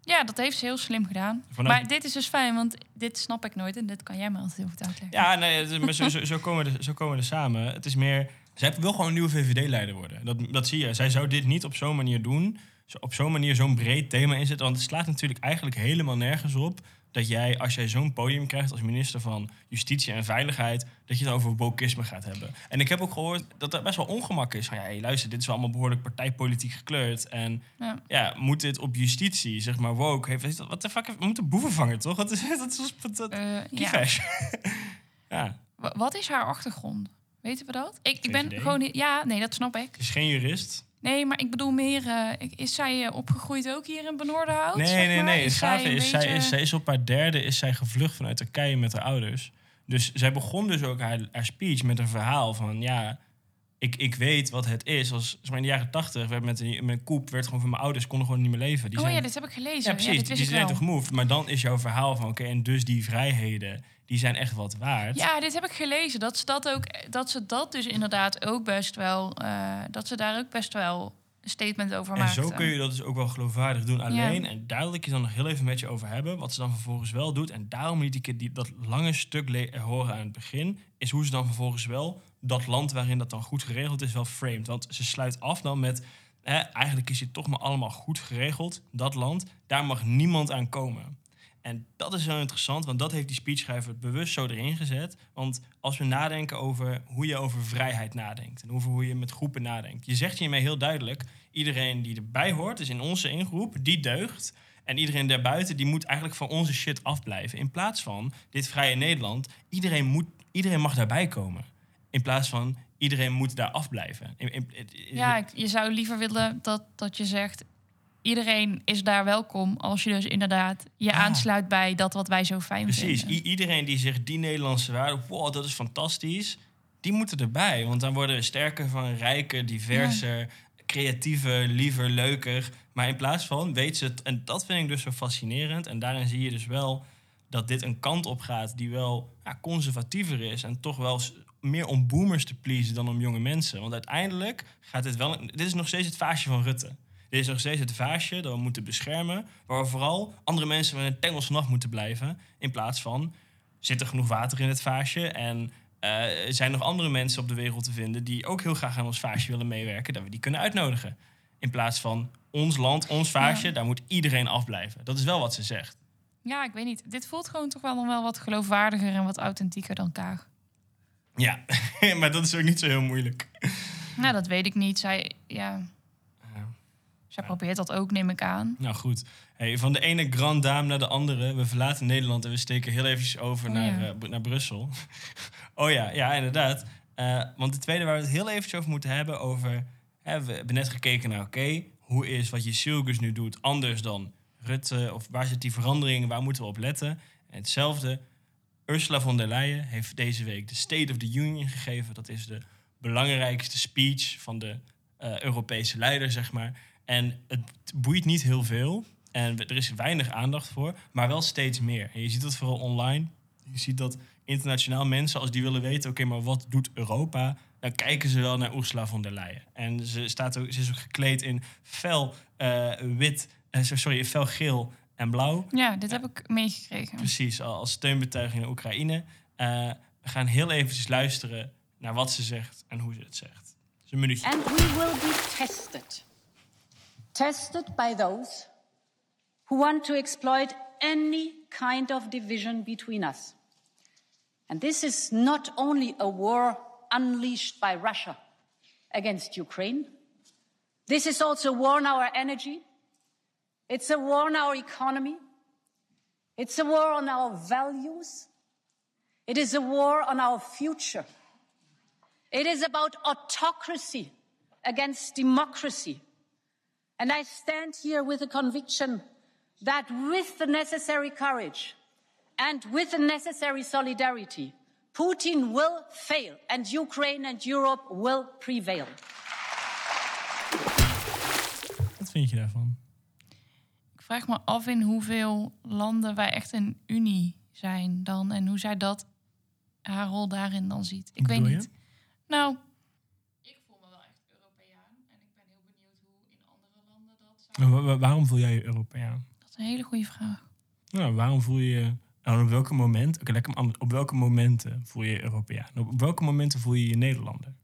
Ja, dat heeft ze heel slim gedaan. Vanuit- Maar dit is dus fijn, want dit snap ik nooit. En dit kan jij me altijd heel goed uitleggen. Ja, nee, maar zo, zo, zo, komen we er, zo komen we er samen. Het is meer... Zij wil gewoon een nieuwe VVD-leider worden. Dat, dat zie je. Zij zou dit niet op zo'n manier doen. Zo, op zo'n manier zo'n breed thema inzetten. Want het slaat natuurlijk eigenlijk helemaal nergens op... dat jij, als jij zo'n podium krijgt als minister van Justitie en Veiligheid... dat je het over wokisme gaat hebben. En ik heb ook gehoord dat er best wel ongemak is. Van, ja, hey, luister, dit is wel allemaal behoorlijk partijpolitiek gekleurd. En Ja. ja, moet dit op justitie, zeg maar, woke... Heeft, wat de fuck, we moeten boeven vangen, toch? Dat is, dat is, dat, dat, Eh, ja. Ja. Wa- Wat is haar achtergrond? Weten we dat? Ik, ik ben VVD? gewoon... Ja, nee, dat snap ik. Is geen jurist. Nee, maar ik bedoel meer... eh, is zij eh, opgegroeid ook hier in Benoordenhout? Nee, zeg nee, maar? nee. Het gave is, zij is, zij is op haar derde is zij gevlucht vanuit Turkije met haar ouders. Dus zij begon dus ook haar, haar speech met een verhaal van... ja, ik, ik weet wat het is. Als, zeg maar in de jaren tachtig, werd met een, met een koep... werd gewoon van mijn ouders, konden gewoon niet meer leven. Die Oh zijn, ja, dit heb ik gelezen. Ja, precies. dit die zijn toch moved. Maar dan is jouw verhaal van... oké, en dus die vrijheden, die zijn echt wat waard. Ja, dit heb ik gelezen. Dat ze dat, ook, dat ze dat dus inderdaad ook best wel... eh, dat ze daar ook best wel een statement over En maakten. zo kun je dat dus ook wel geloofwaardig doen. Alleen, Ja. en ik je dan nog heel even met je over hebben. Wat ze dan vervolgens wel doet. En daarom liet ik je die, dat lange stuk le- horen aan het begin. Is hoe ze dan vervolgens wel dat land waarin dat dan goed geregeld is, wel framed. Want ze sluit af dan met. Eigenlijk is het toch maar allemaal goed geregeld. Dat land, daar mag niemand aan komen. En dat is heel interessant, want dat heeft die speechschrijver bewust zo erin gezet. Want als we nadenken over hoe je over vrijheid nadenkt en over hoe je met groepen nadenkt, je zegt hiermee heel duidelijk: iedereen die erbij hoort, dus in onze ingroep, die deugt. En iedereen daarbuiten, die moet eigenlijk van onze shit afblijven. In plaats van dit vrije Nederland, iedereen, moet, iedereen mag daarbij komen. In plaats van iedereen moet daar afblijven. Ja, je zou liever willen dat, dat je zegt... iedereen is daar welkom als je dus inderdaad je aansluit bij dat wat wij zo fijn Precies. vinden. I- iedereen die zegt die Nederlandse waarden, wow, dat is fantastisch. Die moeten erbij. Want dan worden we sterker van, rijker, diverser, creatiever, liever, leuker. Maar in plaats van weet ze het, en dat vind ik dus zo fascinerend. En daarin zie je dus wel dat dit een kant op gaat die wel ja, conservatiever is. En toch wel meer om boomers te pleasen dan om jonge mensen. Want uiteindelijk gaat dit wel. Dit is nog steeds het vaasje van Rutte. Dit is nog steeds het vaasje dat we moeten beschermen. Waar we vooral andere mensen van een tengels vanaf moeten blijven. In plaats van zit er genoeg water in het vaasje. En eh, zijn er nog andere mensen op de wereld te vinden die ook heel graag aan ons vaasje willen meewerken, dat we die kunnen uitnodigen. In plaats van ons land, ons vaasje, Ja. daar moet iedereen afblijven. Dat is wel wat ze zegt. Ja, ik weet niet. Dit voelt gewoon toch wel nog wel wat geloofwaardiger en wat authentieker dan Kaag. Ja, maar dat is ook niet zo heel moeilijk. Nou, dat weet ik niet. Zij, ja. Zij probeert dat ook, neem ik aan. Nou goed. Hey, van de ene grand dame naar de andere. We verlaten Nederland en we steken heel eventjes over Oh, naar, ja. eh, naar Brussel. oh ja, ja, inderdaad. Eh, want de tweede waar we het heel eventjes over moeten hebben... over... Hè, we hebben net gekeken naar, oké... hoe is wat je Silgus nu doet anders dan Rutte? Of waar zit die verandering? Waar moeten we op letten? En hetzelfde... Ursula von der Leyen heeft deze week de State of the Union gegeven. Dat is de belangrijkste speech van de eh, Europese leider, zeg maar. En het boeit niet heel veel. En er is weinig aandacht voor, maar wel steeds meer. En je ziet dat vooral online. Je ziet dat internationaal mensen, als die willen weten... oké, maar wat doet Europa? Dan kijken ze wel naar Ursula von der Leyen. En ze, staat ook, ze is ook gekleed in fel eh, wit... eh, sorry, fel geel en blauw. Ja, dit heb ik meegekregen. Precies, al- als steunbetuiging aan Oekraïne. Eh, we gaan heel eventjes luisteren naar wat ze zegt en hoe ze het zegt. Dus een minuutje. And we will be tested. Tested by those who want to exploit any kind of division between us. And this is not only a war unleashed by Russia against Ukraine, this is also a war on our energy, it's a war on our economy, It's a war on our values. It is a war on our future. It is about autocracy against democracy. And I stand here with the conviction that with the necessary courage and with the necessary solidarity, Putin will fail and Ukraine and Europe will prevail. Wat vind je daarvan? Ik vraag me af in hoeveel landen wij echt een unie zijn dan. En hoe zij dat, haar rol daarin dan ziet. Ik weet niet. Nou, waarom voel jij je Europeaan? dat is een hele goede vraag. Nou, waarom voel je je... nou, op welke moment, oké, lekker anders. op welke momenten voel je je Europeaan? Op welke momenten voel je je Nederlander?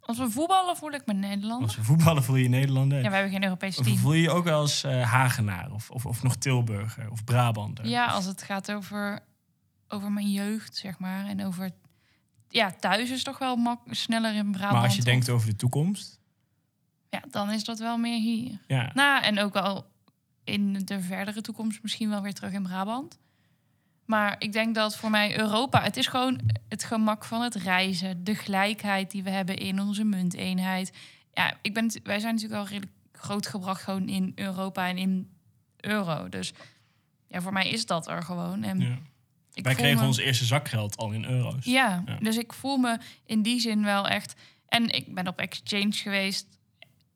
Als we voetballen voel ik me Nederlander. Als we voetballen voel je je Nederlander. Ja, we hebben geen Europese Of team. voel je je ook wel als eh, Hagenaar of, of, of nog Tilburger of Brabander? Ja, als het gaat over, over mijn jeugd, zeg maar. En over... Ja, thuis is toch wel mak sneller in Brabant. maar als je of- denkt over de toekomst... Ja, dan is dat wel meer hier. Ja. Nou, en ook al in de verdere toekomst misschien wel weer terug in Brabant. Maar ik denk dat voor mij Europa, het is gewoon het gemak van het reizen, de gelijkheid die we hebben in onze munteenheid. Ja, ik ben, wij zijn natuurlijk al redelijk grootgebracht gewoon in Europa en in euro. Dus ja, voor mij is dat er gewoon. En Ja. ik Wij kregen me- ons eerste zakgeld al in euro's. ja, Ja. dus ik voel me in die zin wel echt. En ik ben op exchange geweest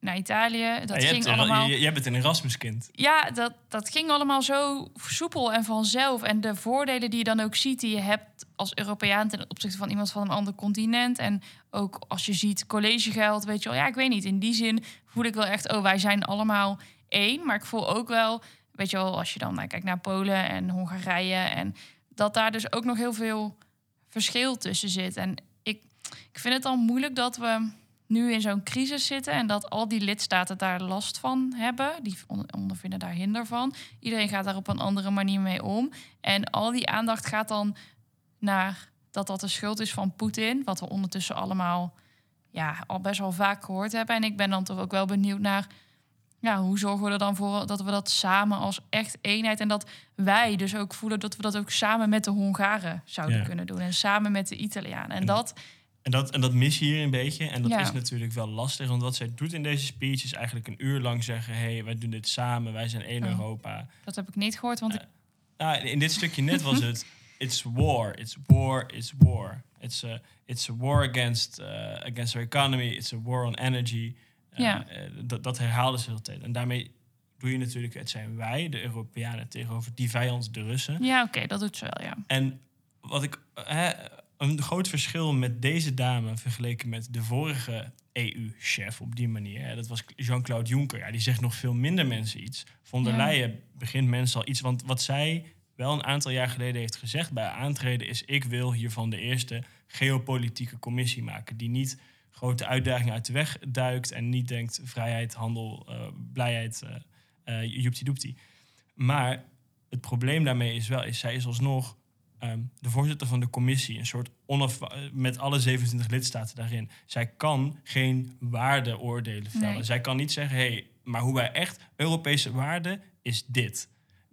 naar Italië. Dat Ja, ging hebt, allemaal. je, jij bent een Erasmuskind. Ja, dat, dat ging allemaal zo soepel en vanzelf. En de voordelen die je dan ook ziet, die je hebt als Europeaan ten opzichte van iemand van een ander continent. En ook als je ziet collegegeld, weet je wel. Ja, ik weet niet. In die zin voel ik wel echt, oh, wij zijn allemaal één. Maar ik voel ook wel, weet je wel, als je dan nou, kijkt naar Polen en Hongarije. En dat daar dus ook nog heel veel verschil tussen zit. En ik, ik vind het al moeilijk dat we nu in zo'n crisis zitten en dat al die lidstaten daar last van hebben. Die on- ondervinden daar hinder van. Iedereen gaat daar op een andere manier mee om. En al die aandacht gaat dan naar dat dat de schuld is van Poetin. Wat we ondertussen allemaal ja, al best wel vaak gehoord hebben. En ik ben dan toch ook wel benieuwd naar... Ja, hoe zorgen we er dan voor dat we dat samen als echt eenheid... en dat wij dus ook voelen dat we dat ook samen met de Hongaren zouden Ja. kunnen doen. En samen met de Italianen. En dat... En dat, en dat mis je hier een beetje. En dat Ja. is natuurlijk wel lastig. Want wat zij doet in deze speech is eigenlijk een uur lang zeggen... hé, hey, wij doen dit samen, wij zijn één Oh. Europa. Dat heb ik niet gehoord, want ik... Nou, in dit stukje net was het... It's war, it's war, it's war. It's a, it's a war against, uh, against our economy. It's a war on energy. Uh, Ja. eh, dat, dat herhaalde ze de hele tijd. En daarmee doe je natuurlijk... het zijn wij, de Europeanen, tegenover die vijand, de Russen. Ja, oké, dat doet ze wel, ja. En wat ik. Hè, een groot verschil met deze dame vergeleken met de vorige EU-chef op die manier. Dat was Jean-Claude Juncker. Ja, die zegt nog veel minder mensen iets. Von der Ja. Leyen begint mensen al iets. Want wat zij wel een aantal jaar geleden heeft gezegd bij aantreden is: ik wil hiervan de eerste geopolitieke commissie maken. Die niet grote uitdagingen uit de weg duikt en niet denkt vrijheid, handel, eh, blijheid, eh eh joeptie-doeptie. Maar het probleem daarmee is wel, is zij is alsnog ehm, de voorzitter van de commissie, een soort onaf met alle 27 lidstaten daarin. Zij kan geen waardeoordelen vellen. Nee. Zij kan niet zeggen, hé, hey, maar hoe wij echt Europese waarden is dit.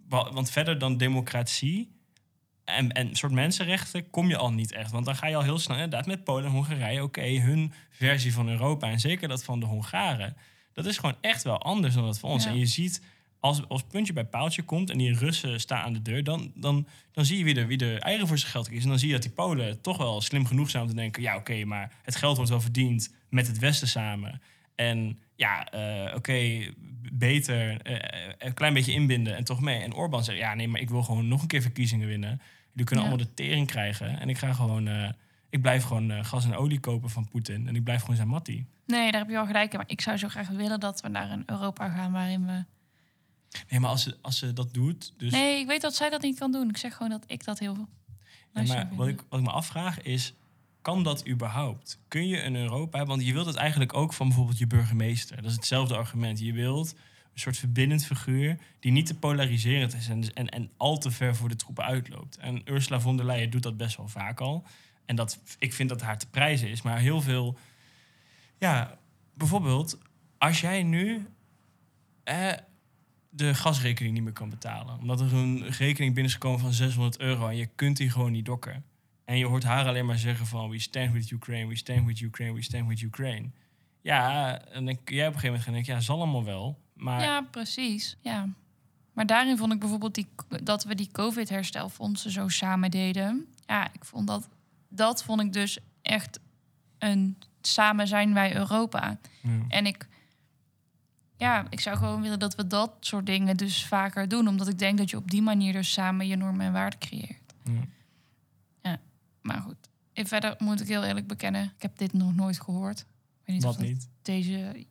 Wa- Want verder dan democratie en, en een soort mensenrechten kom je al niet echt. Want dan ga je al heel snel, inderdaad, met Polen en Hongarije, oké, hun versie van Europa en zeker dat van de Hongaren, dat is gewoon echt wel anders dan dat van ons. Ja. En je ziet, als, als puntje bij paaltje komt en die Russen staan aan de deur, dan, dan, dan zie je wie er, wie er eigen voor zijn geld kiest. En dan zie je dat die Polen toch wel slim genoeg zijn om te denken, ja, oké, maar het geld wordt wel verdiend met het Westen samen. En ja, eh, oké, beter eh, een klein beetje inbinden en toch mee. En Orbán zegt, ja, nee, maar ik wil gewoon nog een keer verkiezingen winnen. Jullie kunnen Ja. allemaal de tering krijgen. En ik ga gewoon, eh, ik blijf gewoon gas en olie kopen van Poetin. En ik blijf gewoon zijn mattie. Nee, daar heb je wel gelijk in. Maar ik zou zo graag willen dat we naar een Europa gaan waarin we... Nee, maar als ze, als ze dat doet, dus... Nee, ik weet dat zij dat niet kan doen. Ik zeg gewoon dat ik dat heel Ja, nice maar wat ik, wat ik me afvraag is, kan dat überhaupt? Kun je een Europa hebben? Want je wilt het eigenlijk ook van bijvoorbeeld je burgemeester. Dat is hetzelfde argument. Je wilt een soort verbindend figuur die niet te polariserend is en, en, en al te ver voor de troepen uitloopt. En Ursula von der Leyen doet dat best wel vaak al. En dat, ik vind dat haar te prijzen is. Maar heel veel... Ja, bijvoorbeeld, als jij nu... Eh, de gasrekening niet meer kan betalen. Omdat er een rekening binnen is gekomen van 600 euro en je kunt die gewoon niet dokken. En je hoort haar alleen maar zeggen van we stand with Ukraine, we stand with Ukraine, we stand with Ukraine. Ja, en dan kun jij op een gegeven moment gaan denken, ja, zal allemaal wel. Maar Ja, precies. Ja. Maar daarin vond ik bijvoorbeeld die, dat we die COVID-herstelfondsen zo samen deden. Ja, ik vond dat, dat vond ik dus echt een samen zijn wij Europa. Ja. En ik, ja, ik zou gewoon willen dat we dat soort dingen dus vaker doen. Omdat ik denk dat je op die manier dus samen je normen en waarden creëert. Ja. Ja, maar goed. En verder moet ik heel eerlijk bekennen, ik heb dit nog nooit gehoord. Ik weet niet Wat of niet? Deze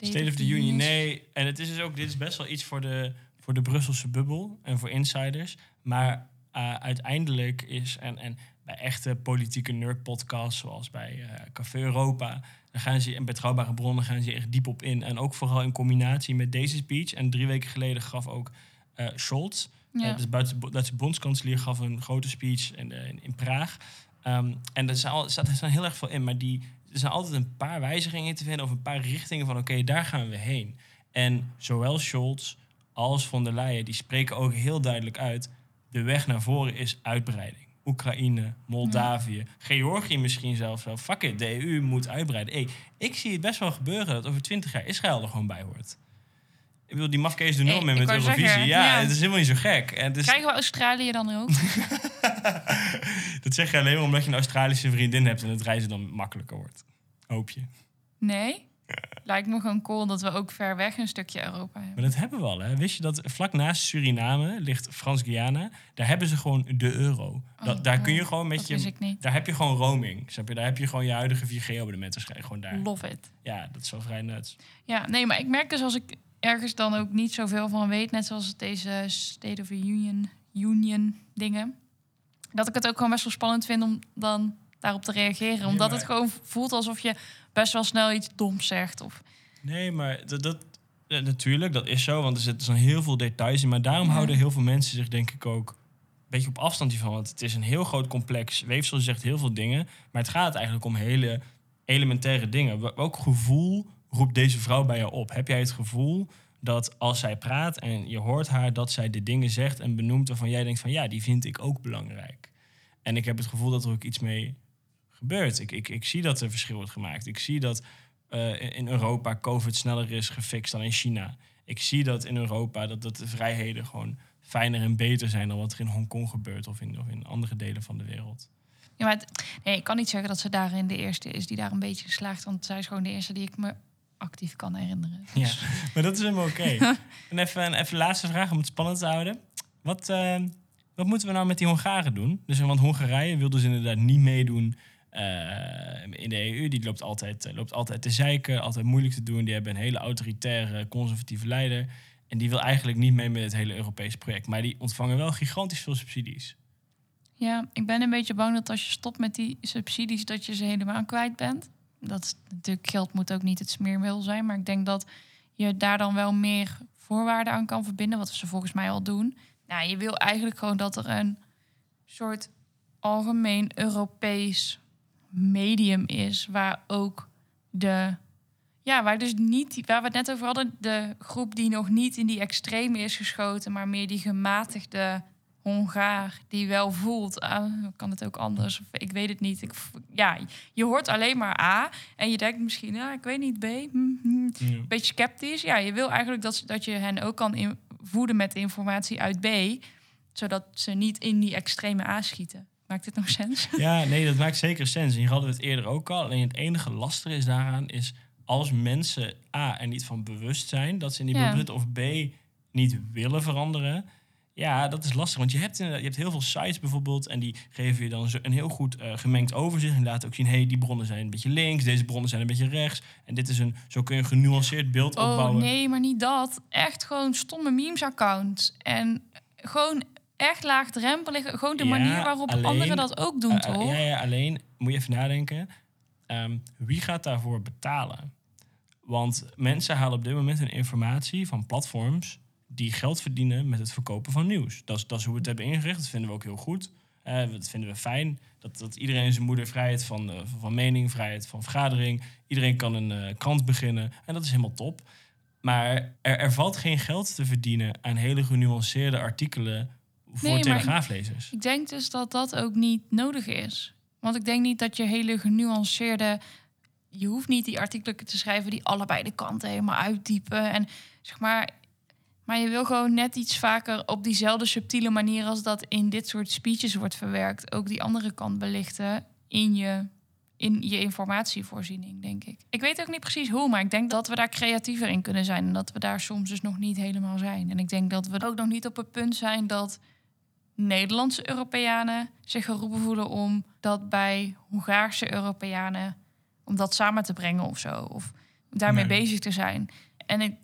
State of the Union, nee. En het is dus ook, dit is best wel iets voor de, voor de Brusselse bubbel en voor insiders. Maar eh, uiteindelijk is, en, en bij echte politieke nerdpodcasts, zoals bij eh, Café Europa, dan gaan ze in betrouwbare bronnen gaan ze echt diep op in. En ook vooral in combinatie met deze speech. En drie weken geleden gaf ook eh, Scholz, Ja. eh, dus Duitse, Duitse bondskanselier, gaf een grote speech in, eh, in, in Praag. Ehm, en er, staat er heel erg veel in, maar die, er zijn altijd een paar wijzigingen te vinden of een paar richtingen van oké, daar gaan we heen. En zowel Scholz als von der Leyen, die spreken ook heel duidelijk uit, de weg naar voren is uitbreiding. Oekraïne, Moldavië, Georgië misschien zelfs wel. Fuck it, de EU moet uitbreiden. Hey, ik zie het best wel gebeuren dat over twintig jaar Israël er gewoon bij hoort. Ik bedoel, die mafkees doen Hey, mee ik met Eurovisie. zeggen, ja, ja. het is helemaal niet zo gek. En het is, Krijgen we Australië dan ook? dat zeg je alleen maar omdat je een Australische vriendin hebt en het reizen dan makkelijker wordt. Hoop je. Nee? Lijkt me gewoon cool dat we ook ver weg een stukje Europa hebben. Maar dat hebben we al, hè? Wist je dat vlak naast Suriname ligt Frans-Guyana? Daar hebben ze gewoon de euro. Dat, daar kun je gewoon met je... wist ik niet. Daar heb je gewoon roaming. Snap je? Daar heb je gewoon je huidige 4G-abonnement waarschijnlijk gewoon daar. Love it. Ja, dat is wel vrij nuts. Ja, nee, maar ik merk dus als ik ergens dan ook niet zoveel van weet, net zoals deze State of the Union, Union dingen, dat ik het ook gewoon best wel spannend vind om dan daarop te reageren. Omdat maar- het gewoon voelt alsof je best wel snel iets doms zegt. Of, Nee, maar dat, dat, natuurlijk, dat is zo. Want er zitten zo'n heel veel details in. Maar daarom Ja. houden heel veel mensen zich denk ik ook een beetje op afstand hiervan. Want het is een heel groot complex weefsel. Zegt heel veel dingen. Maar het gaat eigenlijk om hele elementaire dingen. Wel- Welk gevoel roept deze vrouw bij je op? Heb jij het gevoel dat als zij praat en je hoort haar... dat zij de dingen zegt en benoemt waarvan jij denkt van... ja, die vind ik ook belangrijk. En ik heb het gevoel dat er ook iets mee gebeurt. Ik, ik, ik zie dat er verschil wordt gemaakt. Ik zie dat eh, in- Europa COVID sneller is gefixt dan in China. Ik zie dat in Europa dat, dat de vrijheden gewoon fijner en beter zijn dan wat er in Hongkong gebeurt of in, of in andere delen van de wereld. ja, maar het- nee, ik kan niet zeggen dat ze daarin de eerste is die daar een beetje geslaagd. Want zij is gewoon de eerste die ik me actief kan herinneren. Ja, maar dat is helemaal oké. en even een even laatste vraag om het spannend te houden. Wat, eh, wat moeten we nou met die Hongaren doen? Dus, want Hongarije wil dus inderdaad niet meedoen in de EU. Die loopt altijd, eh, loopt altijd te zeiken, altijd moeilijk te doen. Die hebben een hele autoritaire, conservatieve leider. En die wil eigenlijk niet mee met het hele Europese project. Maar die ontvangen wel gigantisch veel subsidies. Ja, ik ben een beetje bang dat als je stopt met die subsidies, dat je ze helemaal kwijt bent. Dat natuurlijk geld moet ook niet het smeermiddel zijn, maar ik denk dat je daar dan wel meer voorwaarden aan kan verbinden, wat ze volgens mij al doen. Nou, je wil eigenlijk gewoon dat er een soort algemeen Europees medium is, waar ook de ja, waar dus niet, waar we het net over hadden, de groep die nog niet in die extreme is geschoten, maar meer die gematigde Hongaar die wel voelt, ah, kan het ook anders? Of ik weet het niet. Ik, ja, je hoort alleen maar A en je denkt misschien, ja, ik weet niet B. hm, hm. Een beetje sceptisch. Ja, je wil eigenlijk dat, dat je hen ook kan voeden met informatie uit B, zodat ze niet in die extreme A schieten. Maakt dit nog sens? Ja, nee, dat maakt zeker sens. En hier hadden we het eerder ook al. Alleen het enige lastige is daaraan is als mensen A er niet van bewust zijn dat ze in die Ja. zitten, of B niet willen veranderen. Ja, dat is lastig. Want je hebt, je hebt heel veel sites bijvoorbeeld. En die geven je dan zo een heel goed eh, gemengd overzicht. En laten ook zien, hey, die bronnen zijn een beetje links. Deze bronnen zijn een beetje rechts. En dit is een, zo kun je een genuanceerd beeld Oh opbouwen. nee, maar niet dat. Echt gewoon stomme memes-accounts. En gewoon echt laagdrempelig. Gewoon de Ja, manier waarop alleen- anderen dat ook doen, Eh, toch? ja, ja, alleen moet je even nadenken. Ehm, wie gaat daarvoor betalen? Want mensen halen op dit moment hun informatie van platforms die geld verdienen met het verkopen van nieuws. Dat is, dat is hoe we het hebben ingericht. Dat vinden we ook heel goed. Eh, dat vinden we fijn. Dat, dat iedereen zijn moeder vrijheid van, eh, van mening, vrijheid van vergadering. Iedereen kan een eh, krant beginnen. En dat is helemaal top. Maar er, er valt geen geld te verdienen aan hele genuanceerde artikelen voor Nee, maar telegraaflezers. Ik denk dus dat dat ook niet nodig is. Want ik denk niet dat je hele genuanceerde... Je hoeft niet die artikelen te schrijven die allebei de kanten helemaal uitdiepen. En zeg maar... Maar je wil gewoon net iets vaker op diezelfde subtiele manier als dat in dit soort speeches wordt verwerkt, ook die andere kant belichten in je, in je informatievoorziening, denk ik. Ik weet ook niet precies hoe, maar ik denk dat we daar creatiever in kunnen zijn en dat we daar soms dus nog niet helemaal zijn. En ik denk dat we ook nog niet op het punt zijn dat Nederlandse Europeanen zich geroepen voelen om dat bij Hongaarse Europeanen, om dat samen te brengen of zo. Of daarmee Nee. bezig te zijn. En ik,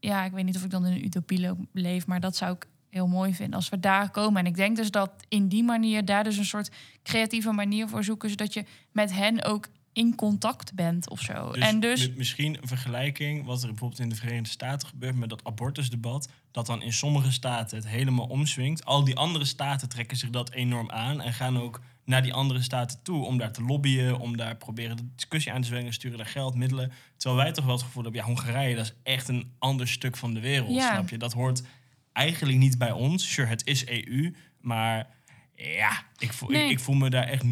ja, ik weet niet of ik dan in een utopie leef, maar dat zou ik heel mooi vinden als we daar komen. En ik denk dus dat in die manier daar dus een soort creatieve manier voor zoeken, zodat je met hen ook in contact bent of zo. Dus, en dus mi- misschien een vergelijking wat er bijvoorbeeld in de Verenigde Staten gebeurt met dat abortusdebat. Dat dan in sommige staten het helemaal omswingt. Al die andere staten trekken zich dat enorm aan en gaan ook naar die andere staten toe om daar te lobbyen, om daar proberen de discussie aan te zwingen, sturen daar geld, middelen. Terwijl wij toch wel het gevoel hebben, ja, Hongarije, dat is echt een ander stuk van de wereld, Ja. snap je? Dat hoort eigenlijk niet bij ons. Sure, het is EU, maar ja, ik voel, Nee. ik, ik voel me daar echt 0,0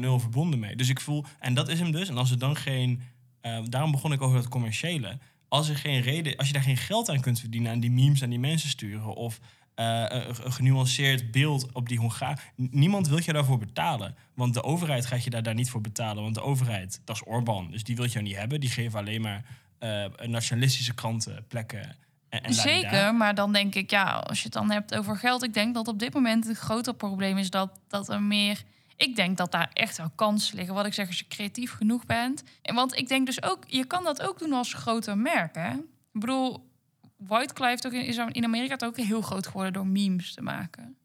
verbonden mee. Dus ik voel, en dat is hem dus. En als er dan geen, eh, daarom begon ik over dat commerciële. Als er geen reden, als je daar geen geld aan kunt verdienen, aan die memes aan die mensen sturen, of eh, een, een genuanceerd beeld op die Hongaar. Niemand wil je daarvoor betalen. Want de overheid gaat je daar, daar niet voor betalen. Want de overheid, dat is Orbán. Dus die wil je niet hebben. Die geven alleen maar eh, nationalistische kranten plekken. En, en Zeker, maar dan denk ik, ja, als je het dan hebt over geld, ik denk dat op dit moment het grote probleem is dat, dat er meer. Ik denk dat daar echt wel kansen liggen. Wat ik zeg, als je creatief genoeg bent. En want ik denk dus ook, je kan dat ook doen als grote merk. Hè? Ik bedoel, White heeft ook in, is in Amerika ook heel groot geworden door memes te maken.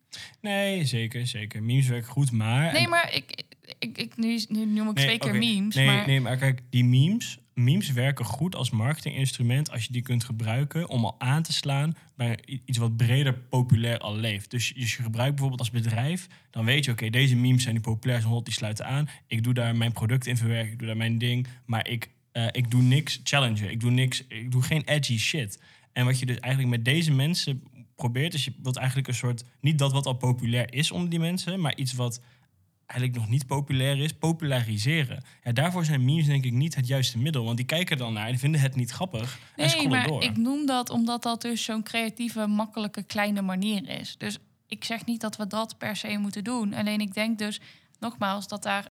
Nee, zeker, zeker. Memes werken goed, maar... Nee, maar ik, ik, ik, nu, nu noem ik Nee, twee keer oké. memes. Nee, maar, nee, maar kijk, die memes, memes werken goed als marketinginstrument als je die kunt gebruiken om al aan te slaan bij iets wat breder populair al leeft. Dus je gebruikt bijvoorbeeld als bedrijf, dan weet je, oké, deze memes zijn die populair, zijn hot, die sluiten aan. Ik doe daar mijn product in verwerken, ik doe daar mijn ding, maar ik, eh, ik doe niks challengen, ik doe niks, ik doe geen edgy shit. En wat je dus eigenlijk met deze mensen probeert, is je wilt eigenlijk een soort, niet dat wat al populair is onder die mensen, maar iets wat eigenlijk nog niet populair is, populariseren. Ja, daarvoor zijn memes denk ik niet het juiste middel. Want die kijken dan naar en vinden het niet grappig en Nee, scrollen maar door. ik noem dat omdat dat dus zo'n creatieve, makkelijke, kleine manier is. Dus ik zeg niet dat we dat per se moeten doen. Alleen ik denk dus, nogmaals, dat daar